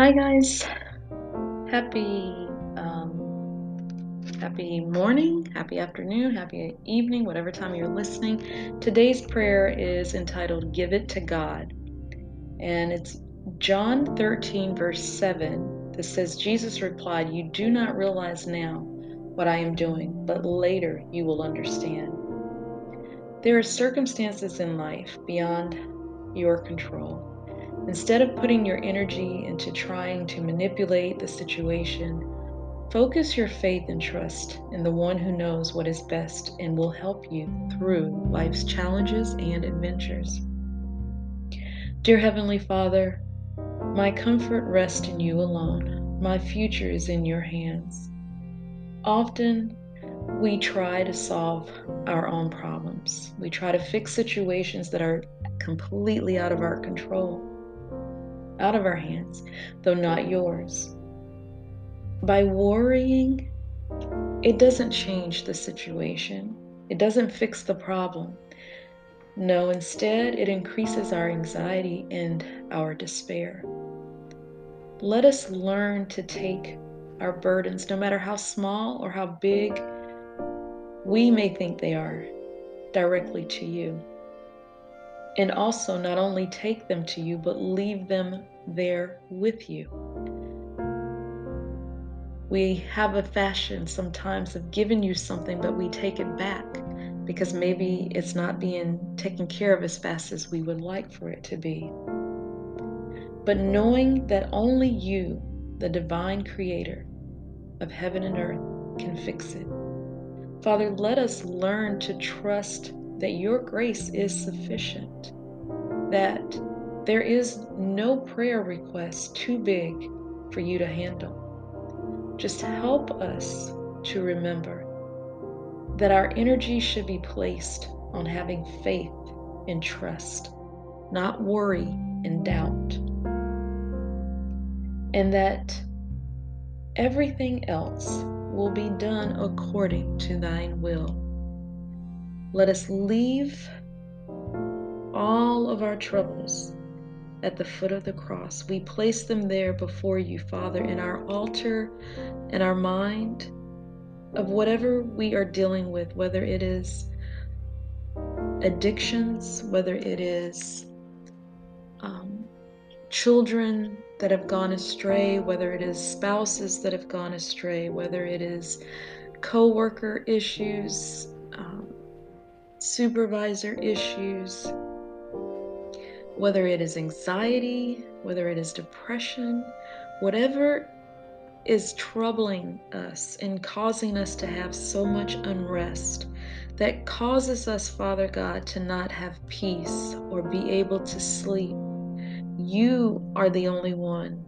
Hi guys. Happy um, happy morning, happy afternoon, happy evening, whatever time you're listening. Today's prayer is entitled Give It to God. And it's John 13 verse 7 that says Jesus replied, "You do not realize now what I am doing, but later you will understand." There are circumstances in life beyond your control. Instead of putting your energy into trying to manipulate the situation, focus your faith and trust in the one who knows what is best and will help you through life's challenges and adventures. Dear Heavenly Father, my comfort rests in you alone. My future is in your hands. Often, we try to solve our own problems. We try to fix situations that are completely out of our control out of our hands, though not yours. By worrying, it doesn't change the situation, it doesn't fix the problem. No, instead, it increases our anxiety and our despair. Let us learn to take our burdens, no matter how small or how big we may think they are, directly to you and also not only take them to you, but leave them there with you. We have a fashion sometimes of giving you something, but we take it back because maybe it's not being taken care of as fast as we would like for it to be. But knowing that only you, the divine creator of heaven and earth, can fix it. Father, let us learn to trust that your grace is sufficient, that there is no prayer request too big for you to handle. Just help us to remember that our energy should be placed on having faith and trust, not worry and doubt. And that everything else will be done according to thine will. Let us leave all of our troubles at the foot of the cross. We place them there before you, Father, in our altar in our mind of whatever we are dealing with, whether it is addictions, whether it is um, children that have gone astray, whether it is spouses that have gone astray, whether it is co worker issues, um, supervisor issues, whether it is anxiety, whether it is depression, whatever is troubling us and causing us to have so much unrest that causes us, Father God, to not have peace or be able to sleep. You are the only one.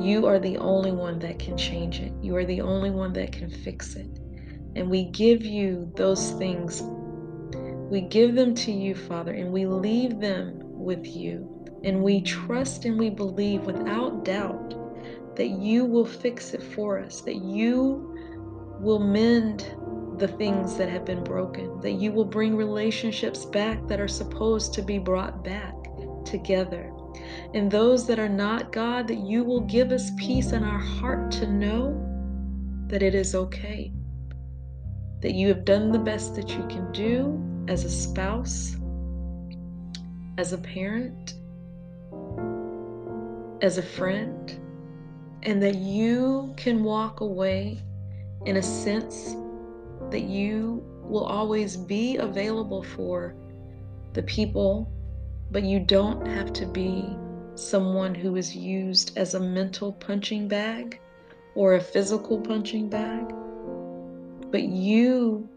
You are the only one that can change it. You are the only one that can fix it. And we give you those things. We give them to you, Father, and we leave them with you. And we trust and we believe without doubt that you will fix it for us, that you will mend the things that have been broken, that you will bring relationships back that are supposed to be brought back together. And those that are not God, that you will give us peace in our heart to know that it is okay that you have done the best that you can do as a spouse, as a parent, as a friend, and that you can walk away in a sense that you will always be available for the people, but you don't have to be someone who is used as a mental punching bag or a physical punching bag but you,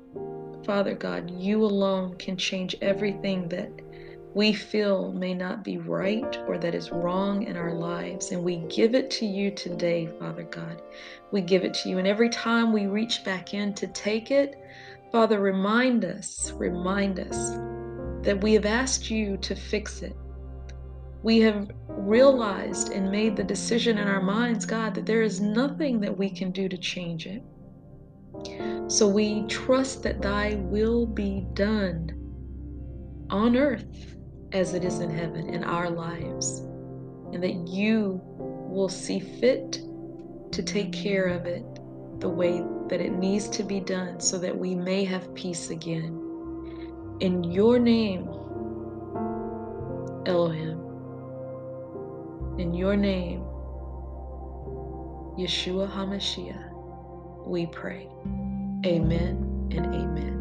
Father God, you alone can change everything that we feel may not be right or that is wrong in our lives. And we give it to you today, Father God. We give it to you. And every time we reach back in to take it, Father, remind us, remind us that we have asked you to fix it. We have realized and made the decision in our minds, God, that there is nothing that we can do to change it. So we trust that thy will be done on earth as it is in heaven in our lives. and that you will see fit to take care of it the way that it needs to be done so that we may have peace again. In your name, Elohim, in your name, Yeshua HaMashiach, we pray. Amen and amen.